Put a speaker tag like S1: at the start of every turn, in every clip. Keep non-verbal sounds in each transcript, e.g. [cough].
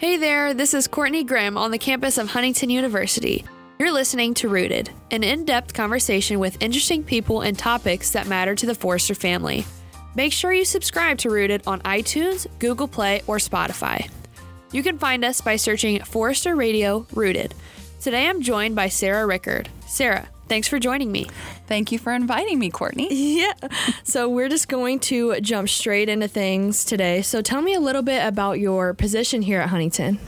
S1: Hey there, this is Kortney Grimm on the campus of Huntington University. You're listening to Rooted, an in depth conversation with interesting people and topics that matter to the Forester family. Make sure you subscribe to Rooted on iTunes, Google Play, or Spotify. You can find us by searching Forester Radio Rooted. Today I'm joined by Sarah Rickerd. Sarah, thanks for joining me.
S2: Thank you for inviting me, Kortney. [laughs]
S1: Yeah. So we're just going to jump straight into things today. So tell me a little bit about your position here at Huntington.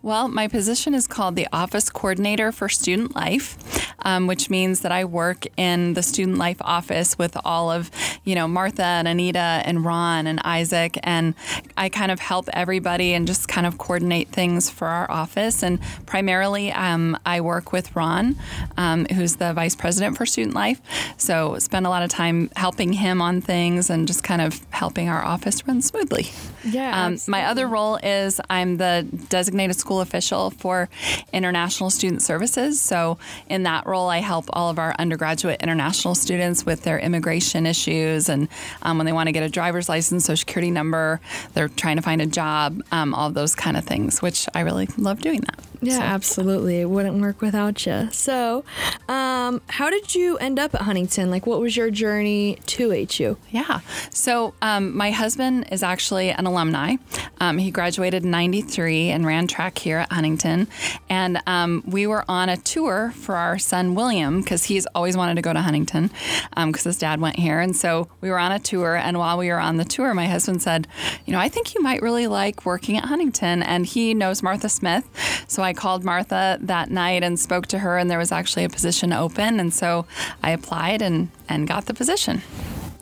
S2: Well, my position is called the Office Coordinator for Student Life, um, which means that I work in the Student Life office with all of, you know, Martha and Anita and Ron and Isaac, and I kind of help everybody and just kind of coordinate things for our office. And primarily, um, I work with Ron, um, who's the Vice President for Student Life. So spend a lot of time helping him on things and just kind of helping our office run smoothly.
S1: Yeah.
S2: Um, my other role is I'm the designated school official for International Student Services. So in that role, I help all of our undergraduate international students with their immigration issues and um, when they want to get a driver's license, social security number, they're trying to find a job, um, all those kind of things, which I really love doing that.
S1: Yeah, so. absolutely. It wouldn't work without you. So, um, how did you end up at Huntington? Like, what was your journey to HU?
S2: Yeah. So, um, my husband is actually an alumni. Um, he graduated in 93 and ran track here at Huntington. And um, we were on a tour for our son, William, because he's always wanted to go to Huntington because um, his dad went here. And so we were on a tour. And while we were on the tour, my husband said, You know, I think you might really like working at Huntington. And he knows Martha Smith. So I called Martha that night and spoke to her, and there was actually a position open. And so I applied and, and got the position.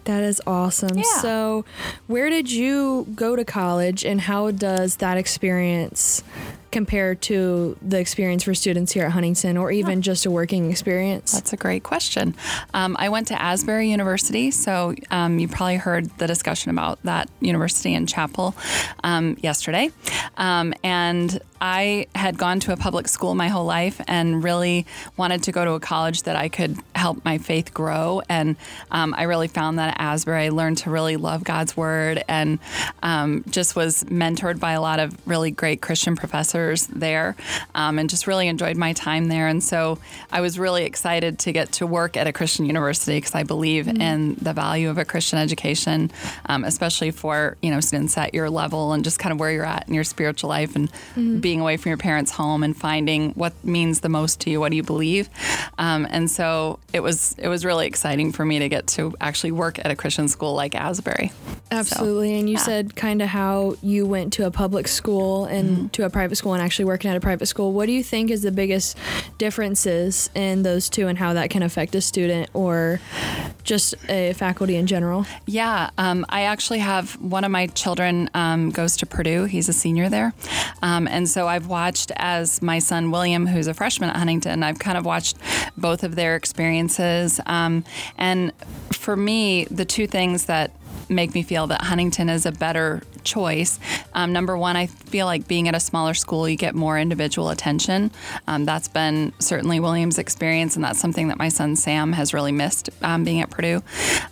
S1: That is awesome.
S2: Yeah.
S1: So, where did you go to college and how does that experience compare to the experience for students here at Huntington or even just a working experience?
S2: That's a great question. Um, I went to Asbury University, so um, you probably heard the discussion about that university in Chapel um, yesterday. Um, and I had gone to a public school my whole life and really wanted to go to a college that I could help my faith grow. And um, I really found that at Asbury, I learned to really love God's word and um, just was mentored by a lot of really great Christian professors there um, and just really enjoyed my time there. And so I was really excited to get to work at a Christian university because I believe mm-hmm. in the value of a Christian education, um, especially for, you know, students at your level and just kind of where you're at in your spiritual life and mm-hmm being away from your parents' home and finding what means the most to you. What do you believe? Um, and so it was it was really exciting for me to get to actually work at a Christian school like Asbury.
S1: Absolutely. So, and you yeah. said kind of how you went to a public school and mm-hmm. to a private school and actually working at a private school. What do you think is the biggest differences in those two and how that can affect a student or just a faculty in general?
S2: Yeah, um, I actually have one of my children um, goes to Purdue. He's a senior there, um, and so I've watched as my son William, who's a freshman at Huntington, I've kind of watched both of their experiences. Um, and for me, the two things that make me feel that Huntington is a better choice. Um, number one, I feel like being at a smaller school, you get more individual attention. Um, that's been certainly William's experience, and that's something that my son Sam has really missed um, being at Purdue.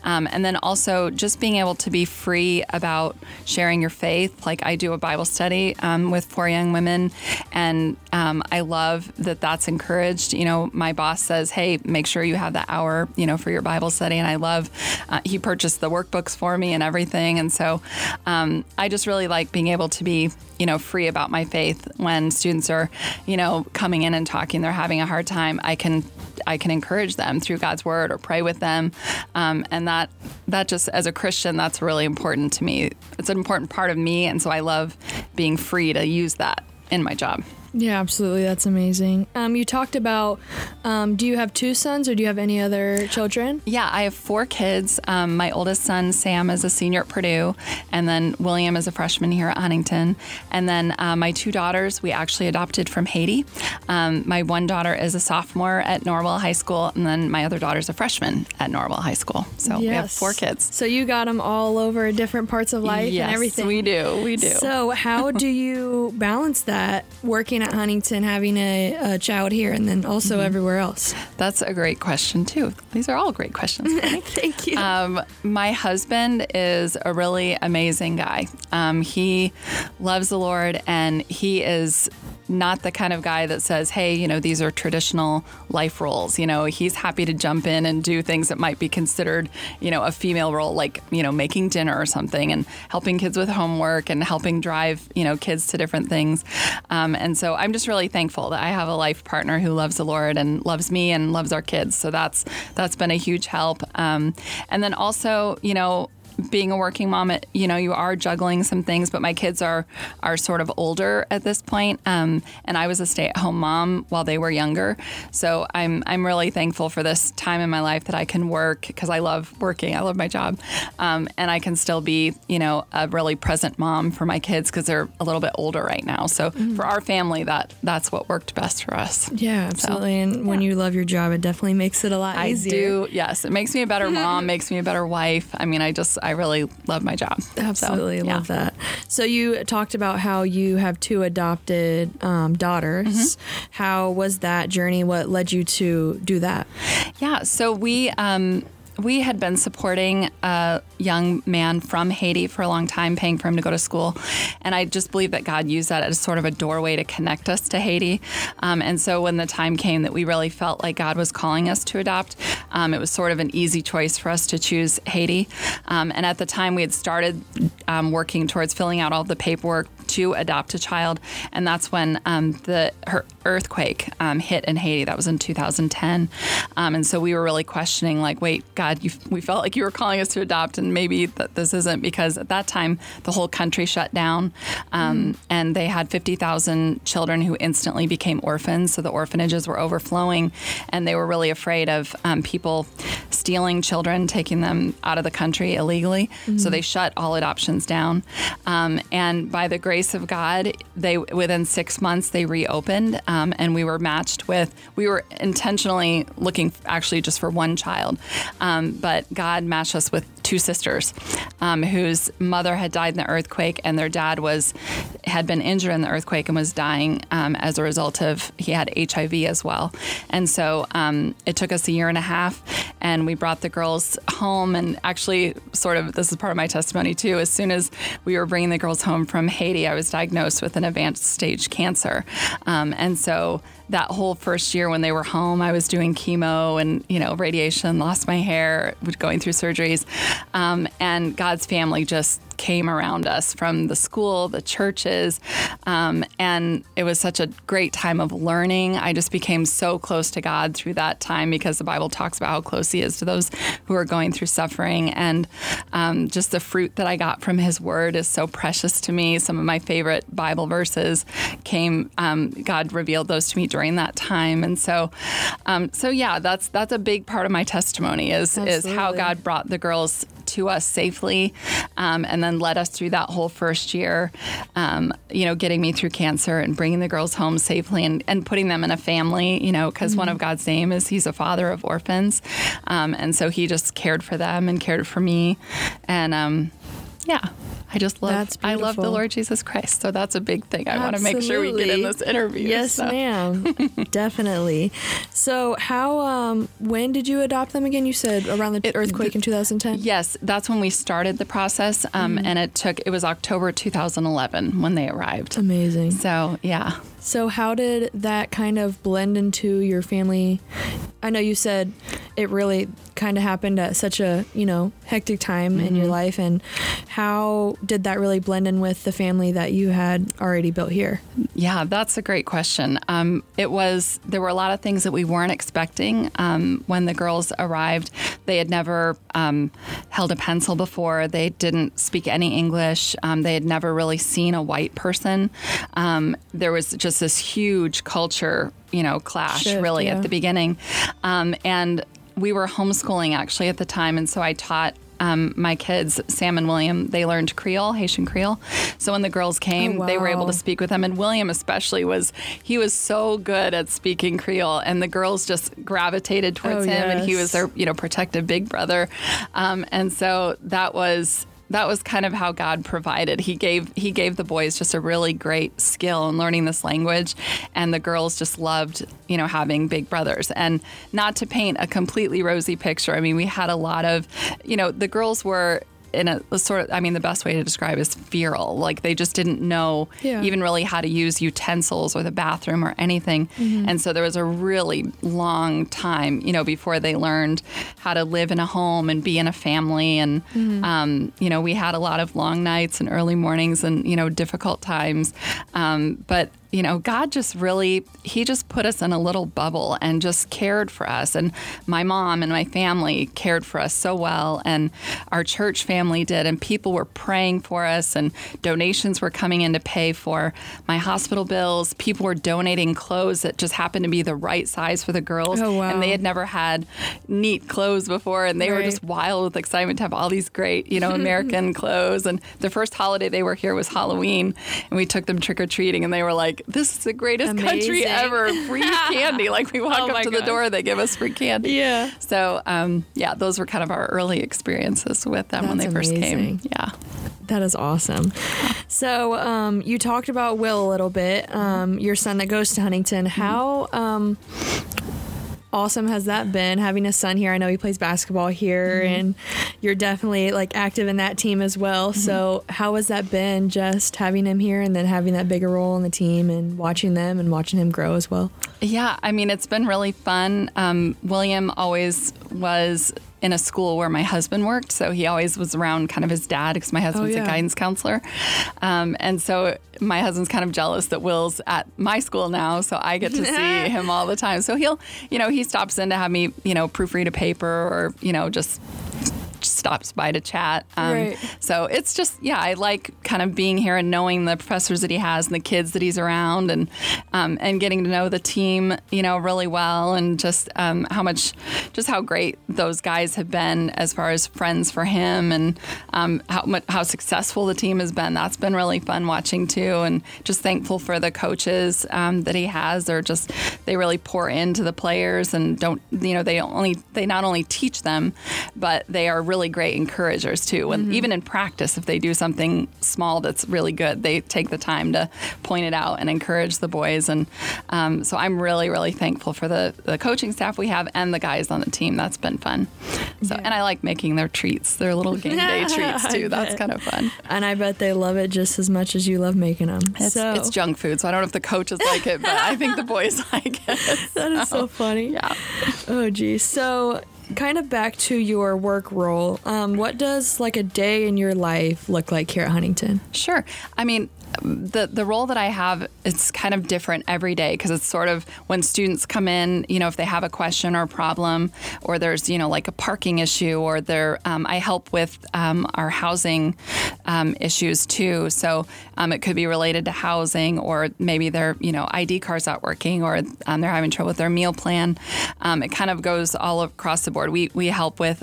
S2: Um, and then also just being able to be free about sharing your faith. Like I do a Bible study um, with four young women, and um, I love that that's encouraged. You know, my boss says, "Hey, make sure you have that hour, you know, for your Bible study," and I love. Uh, he purchased the workbooks for me and everything, and so um, I just really like being able to be, you know, free about my faith when students are, you know, coming in and talking. They're having a hard time. I can I can encourage them through God's word or pray with them, um, and that that just as a Christian, that's really important to me. It's an important part of me, and so I love being free to use that in my job.
S1: Yeah, absolutely. That's amazing. Um, you talked about, um, do you have two sons or do you have any other children?
S2: Yeah, I have four kids. Um, my oldest son, Sam, is a senior at Purdue, and then William is a freshman here at Huntington. And then uh, my two daughters, we actually adopted from Haiti. Um, my one daughter is a sophomore at Norwell High School, and then my other daughter is a freshman at Norwell High School. So yes. we have four kids.
S1: So you got them all over different parts of life
S2: yes,
S1: and everything.
S2: we do. We do.
S1: So how [laughs] do you balance that working at Huntington having a, a child here and then also
S2: Mm-hmm.
S1: everywhere else?
S2: That's a great question too. These are all great questions. [laughs]
S1: Thank you.
S2: Um, my husband is a really amazing guy. Um, he loves the Lord, and he is not the kind of guy that says, "Hey, you know, these are traditional life roles." You know, he's happy to jump in and do things that might be considered, you know, a female role, like you know, making dinner or something, and helping kids with homework and helping drive, you know, kids to different things. Um, and so I'm just really thankful that I have a life partner who loves the Lord and loves me and loves our kids. So that's that's been a huge help. Um, and then also, you know, being a working mom, it, you know, you are juggling some things, but my kids are are sort of older at this point, um, and I was a stay at home mom while they were younger. So I'm I'm really thankful for this time in my life that I can work because I love working, I love my job, um, and I can still be, you know, a really present mom for my kids because they're a little bit older right now. So for our family, that that's what worked best for us.
S1: yeah, absolutely. and when you love your job, it definitely makes it a lot
S2: I
S1: easier.
S2: I do, yes. It makes me a better [laughs] mom, makes me a better wife. I mean, I just, I really love my job. So,
S1: Absolutely
S2: yeah.
S1: love that. So you talked about how you have two adopted um, daughters.
S2: Mm-hmm.
S1: How was that journey? What led you to do that?
S2: Yeah. So we, um, we had been supporting a young man from Haiti for a long time, paying for him to go to school. And I just believe that God used that as sort of a doorway to connect us to Haiti. Um, and so when the time came that we really felt like God was calling us to adopt, um, it was sort of an easy choice for us to choose Haiti. Um, and at the time, we had started um, working towards filling out all the paperwork to adopt a child. And that's when um, the her earthquake um, hit in Haiti. That was in 2010. Um, and so we were really questioning, like, wait, God, you, we felt like you were calling us to adopt, and maybe that this isn't because at that time the whole country shut down, um, and they had 50,000 children who instantly became orphans. So the orphanages were overflowing, and they were really afraid of um, people stealing children, taking them out of the country illegally. So they shut all adoptions down. Um, and by the grace of God, they within six months they reopened, um, and we were matched with. We were intentionally looking actually just for one child, um, but God matched us with two sisters um, whose mother had died in the earthquake, and their dad was had been injured in the earthquake and was dying um, as a result of he had HIV as well. And so um, it took us a year and a half, and we brought the girls home. And actually, sort of this is part of my testimony too. As soon as we were bringing the girls home from Haiti, I was diagnosed with an advanced stage cancer, um, and so that whole first year when they were home, I was doing chemo and you know radiation, lost my hair, going through surgeries, um, and God's family just came around us from the school, the churches, um, and it was such a great time of learning. I just became so close to God through that time because the Bible talks about how close He is to those who are going through suffering, and um, just the fruit that I got from His Word is so precious to me. Some of my favorite Bible verses came. Um, God revealed those to me during that time, and so, um, so yeah, that's that's a big part of my testimony is is how God brought the girls to us safely, um, and then led us through that whole first year. Um, you know, getting me through cancer and bringing the girls home safely and, and putting them in a family. You know, because one of God's name is He's a father of orphans, um, and so He just cared for them and cared for me, and um, yeah. I just love
S1: That's
S2: I love the. Lord Jesus Christ. So that's a big thing. I want to make sure we get in this interview.
S1: Yes,
S2: so.
S1: ma'am. [laughs] Definitely. So, how? Um, when did you adopt them again? You said around the
S2: It-
S1: earthquake in 2010.
S2: Yes, that's when we started the process, um,
S1: Mm-hmm.
S2: and it took. It was October 2011 when they arrived.
S1: Amazing.
S2: So yeah,
S1: So, how did that kind of blend into your family? I know you said it really kind of happened at such a, you know, hectic time in
S2: Mm-hmm.
S1: your life. And how did that really blend in with the family that you had already built here?
S2: yeah, that's a great question. Um, it was there were a lot of things that we weren't expecting um, when the girls arrived. They had never um, held a pencil before. They didn't speak any English. Um, they had never really seen a white person. Um, there was just this huge culture, you know, clash
S1: Shift,
S2: really
S1: yeah.
S2: at the beginning, um, and we were homeschooling actually at the time, and so I taught. Um, my kids, Sam and William, they learned Creole, Haitian Creole. So when the girls came,
S1: Oh,
S2: they were able to speak with them. And William, especially, was he was so good at speaking Creole, and the girls just gravitated towards
S1: Oh,
S2: him, and he was their you know protective big brother. Um, and so that was that was kind of how God provided. He gave he gave the boys just a really great skill in learning this language, and the girls just loved you know having big brothers. And not to paint a completely rosy picture. I mean, we had a lot of you know the girls were in a, sort of, I mean, the best way to describe is feral. Like they just didn't know yeah. even really how to use utensils or the bathroom or anything. Mm-hmm. And so there was a really long time, you know, before they learned how to live in a home and be in a family. And, mm-hmm. um, you know, we had a lot of long nights and early mornings and, you know, difficult times. Um, but you know, God just really, He just put us in a little bubble and just cared for us. And my mom and my family cared for us so well. And our church family did. And people were praying for us, and donations were coming in to pay for my hospital bills. People were donating clothes that just happened to be the right size for the girls.
S1: Oh, wow.
S2: And they had never had neat clothes before. And they right. were just wild with excitement to have all these great, you know, [laughs] American clothes. And the first holiday they were here was Halloween. And we took them trick or treating, and they were like, this is the greatest Amazing. country ever. Free [laughs] candy. Like we walk oh up to the door, they give us free candy.
S1: Yeah.
S2: So, um, yeah, those were kind of our early experiences with them That's when they first came. Yeah.
S1: That is awesome. So, um, you talked about Will a little bit, um, your son that goes to Huntington. How, um, awesome has that been having a son here? I know he plays basketball here, mm-hmm. and you're definitely like active in that team as well. Mm-hmm. So, how has that been just having him here and then having that bigger role in the team and watching them and watching him grow as well?
S2: Yeah, I mean, it's been really fun. Um, William always was in a school where my husband worked. So he always was around kind of his dad because my husband's oh, yeah. a guidance counselor. Um, and so my husband's kind of jealous that Will's at my school now. So I get to [laughs] see him all the time. So he'll, you know, he stops in to have me, you know, proofread a paper or, you know, just stops by to chat. Um, right. So it's just, yeah, I like kind of being here and knowing the professors that he has and the kids that he's around and um, and getting to know the team, you know, really well and just um, how much, just how great those guys have been as far as friends for him and um, how much, how successful the team has been. That's been really fun watching too, and just thankful for the coaches um, that he has. They're just they really pour into the players and don't, you know, they only they not only teach them, but they are really great encouragers too. When mm-hmm. even in practice, if they do something small that's really good, they take the time to point it out and encourage the boys. And um, so I'm really, really thankful for the the coaching staff we have and the guys on the team. That's been fun. So yeah. and I like making their treats, their little game day [laughs] treats too. That's kind of fun.
S1: And I bet they love it just as much as you love making them.
S2: It's,
S1: so.
S2: it's junk food, so I don't know if the coaches like it, but I think the boys [laughs] like it. [laughs]
S1: That is so, so funny.
S2: Yeah.
S1: Oh geez. So kind of back to your work role, um, what does like a day in your life look like here at Huntington?
S2: Sure. I mean, the the role that I have it's kind of different every day because it's sort of when students come in, you know, if they have a question or a problem, or there's you know like a parking issue, or they um, I help with um, our housing um, issues too. So um, it could be related to housing, or maybe their you know ID card's not working, or um, they're having trouble with their meal plan. Um, it kind of goes all across the board. We we help with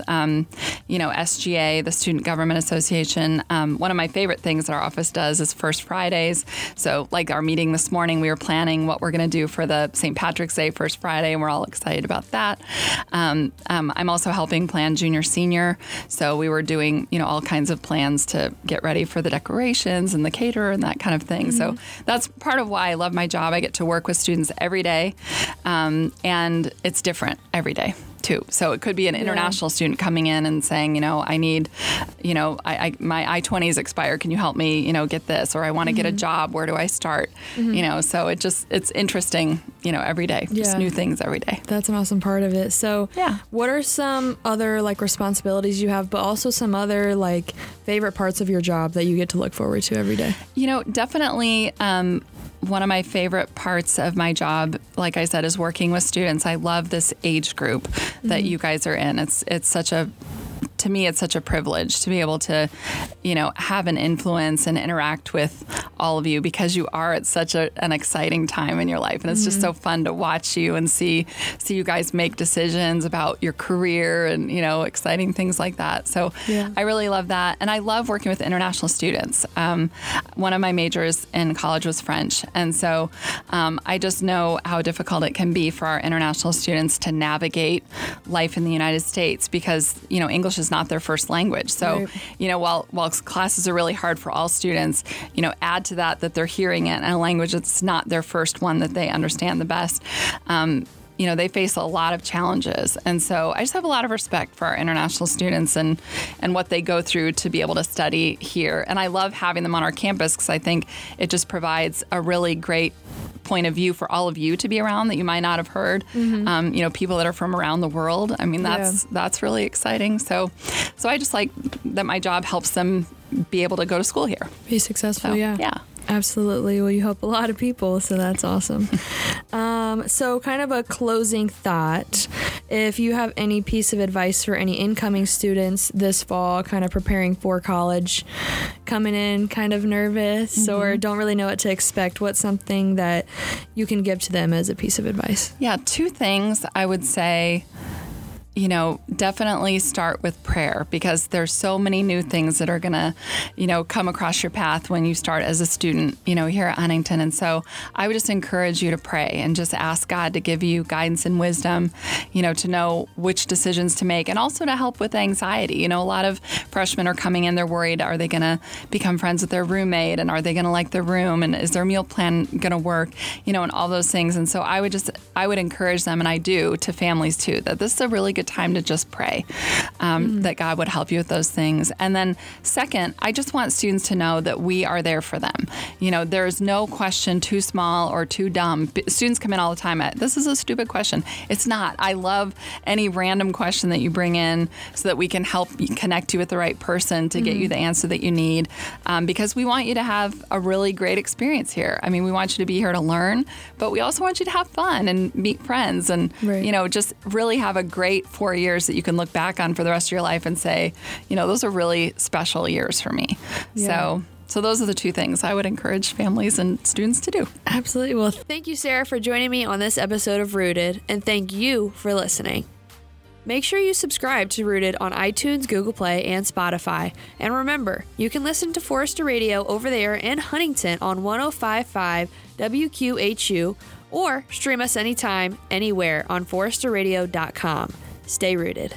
S2: you know SGA, the Student Government Association. one of my favorite things that our office does is First Fridays. So, like our meeting this morning, we were planning what we're going to do for the St. Patrick's Day First Friday, and we're all excited about that. Um, um, I'm also helping plan junior senior. So, we were doing, you know, all kinds of plans to get ready for the decorations and the caterer and that kind of thing. Mm-hmm. So, that's part of why I love my job. I get to work with students every day, um, and it's different every day too. So it could be an international yeah. student coming in and saying, you know, I need, you know, I, I my I-20s expire. Can you help me, you know, get this? Or I want to mm-hmm. get a mm-hmm. job. Where do I start? Mm-hmm. You know, so it just it's interesting, you know, every day, yeah. just new things every day.
S1: That's an awesome part of it. So yeah, what are some other like responsibilities you have, but also some other like favorite parts of your job that you get to look forward to every day?
S2: You know, definitely. Um, one of my favorite parts of my job, like I said, is working with students. I love this age group that mm-hmm. you guys are in. It's it's such a to me it's such a privilege to be able to you know have an influence and interact with all of you because you are at such a, an exciting time in your life, and it's mm-hmm. just so fun to watch you and see see you guys make decisions about your career and you know exciting things like that. So yeah. I really love that, and I love working with international students. Um, one of my majors in college was French, and so um, I just know how difficult it can be for our international students to navigate life in the United States because you know English is not their first language. So right. you know while while classes are really hard for all students, you know add to that that they're hearing it in a language that's not their first one that they understand the best. Um, you know, they face a lot of challenges. And so I just have a lot of respect for our international students and, and what they go through to be able to study here. And I love having them on our campus because I think it just provides a really great point of view for all of you to be around that you might not have heard. Mm-hmm. Um, you know, people that are from around the world. I mean, that's yeah. that's really exciting. So, so I just like that my job helps them be able to go to school here.
S1: Be successful.
S2: So,
S1: yeah.
S2: Yeah.
S1: Absolutely. Well, you help a lot of people, so that's awesome. um, [laughs] so, kind of a closing thought. If you have any piece of advice for any incoming students this fall, kind of preparing for college, coming in kind of nervous mm-hmm. or don't really know what to expect, what's something that you can give to them as a piece of advice?
S2: Yeah, two things I would say you know, definitely start with prayer because there's so many new things that are going to, you know, come across your path when you start as a student, you know, here at Huntington. And so I would just encourage you to pray and just ask God to give you guidance and wisdom, you know, to know which decisions to make and also to help with anxiety. You know, a lot of freshmen are coming in, they're worried are they going to become friends with their roommate and are they going to like their room and is their meal plan going to work, you know, and all those things. And so I would just, I would encourage them, and I do to families too, that this is a really good good time to just pray um, mm that God would help you with those things. And then, second, I just want students to know that we are there for them. You know, there's no question too small or too dumb. Students come in all the time at, this is a stupid question. It's not. I love any random question that you bring in so that we can help connect you with the right person to mm-hmm. get you mm-hmm. the answer that you need um, because we want you to have a really great experience here. I mean, we want you to be here to learn, but we also want you to have fun and meet friends and, right. you know, just really have a great four years that you can look back on for the rest of your life and say, you know, those are really special years for me. Yeah. So so those are the two things I would encourage families and students to do.
S1: Absolutely. Well, thank you, Sarah, for joining me on this episode of Rooted, and thank you for listening. Make sure you subscribe to Rooted on iTunes, Google Play, and Spotify. And remember, you can listen to Forester Radio over there in Huntington on 1055 WQHU or stream us anytime, anywhere on foresterradio.com. Stay rooted.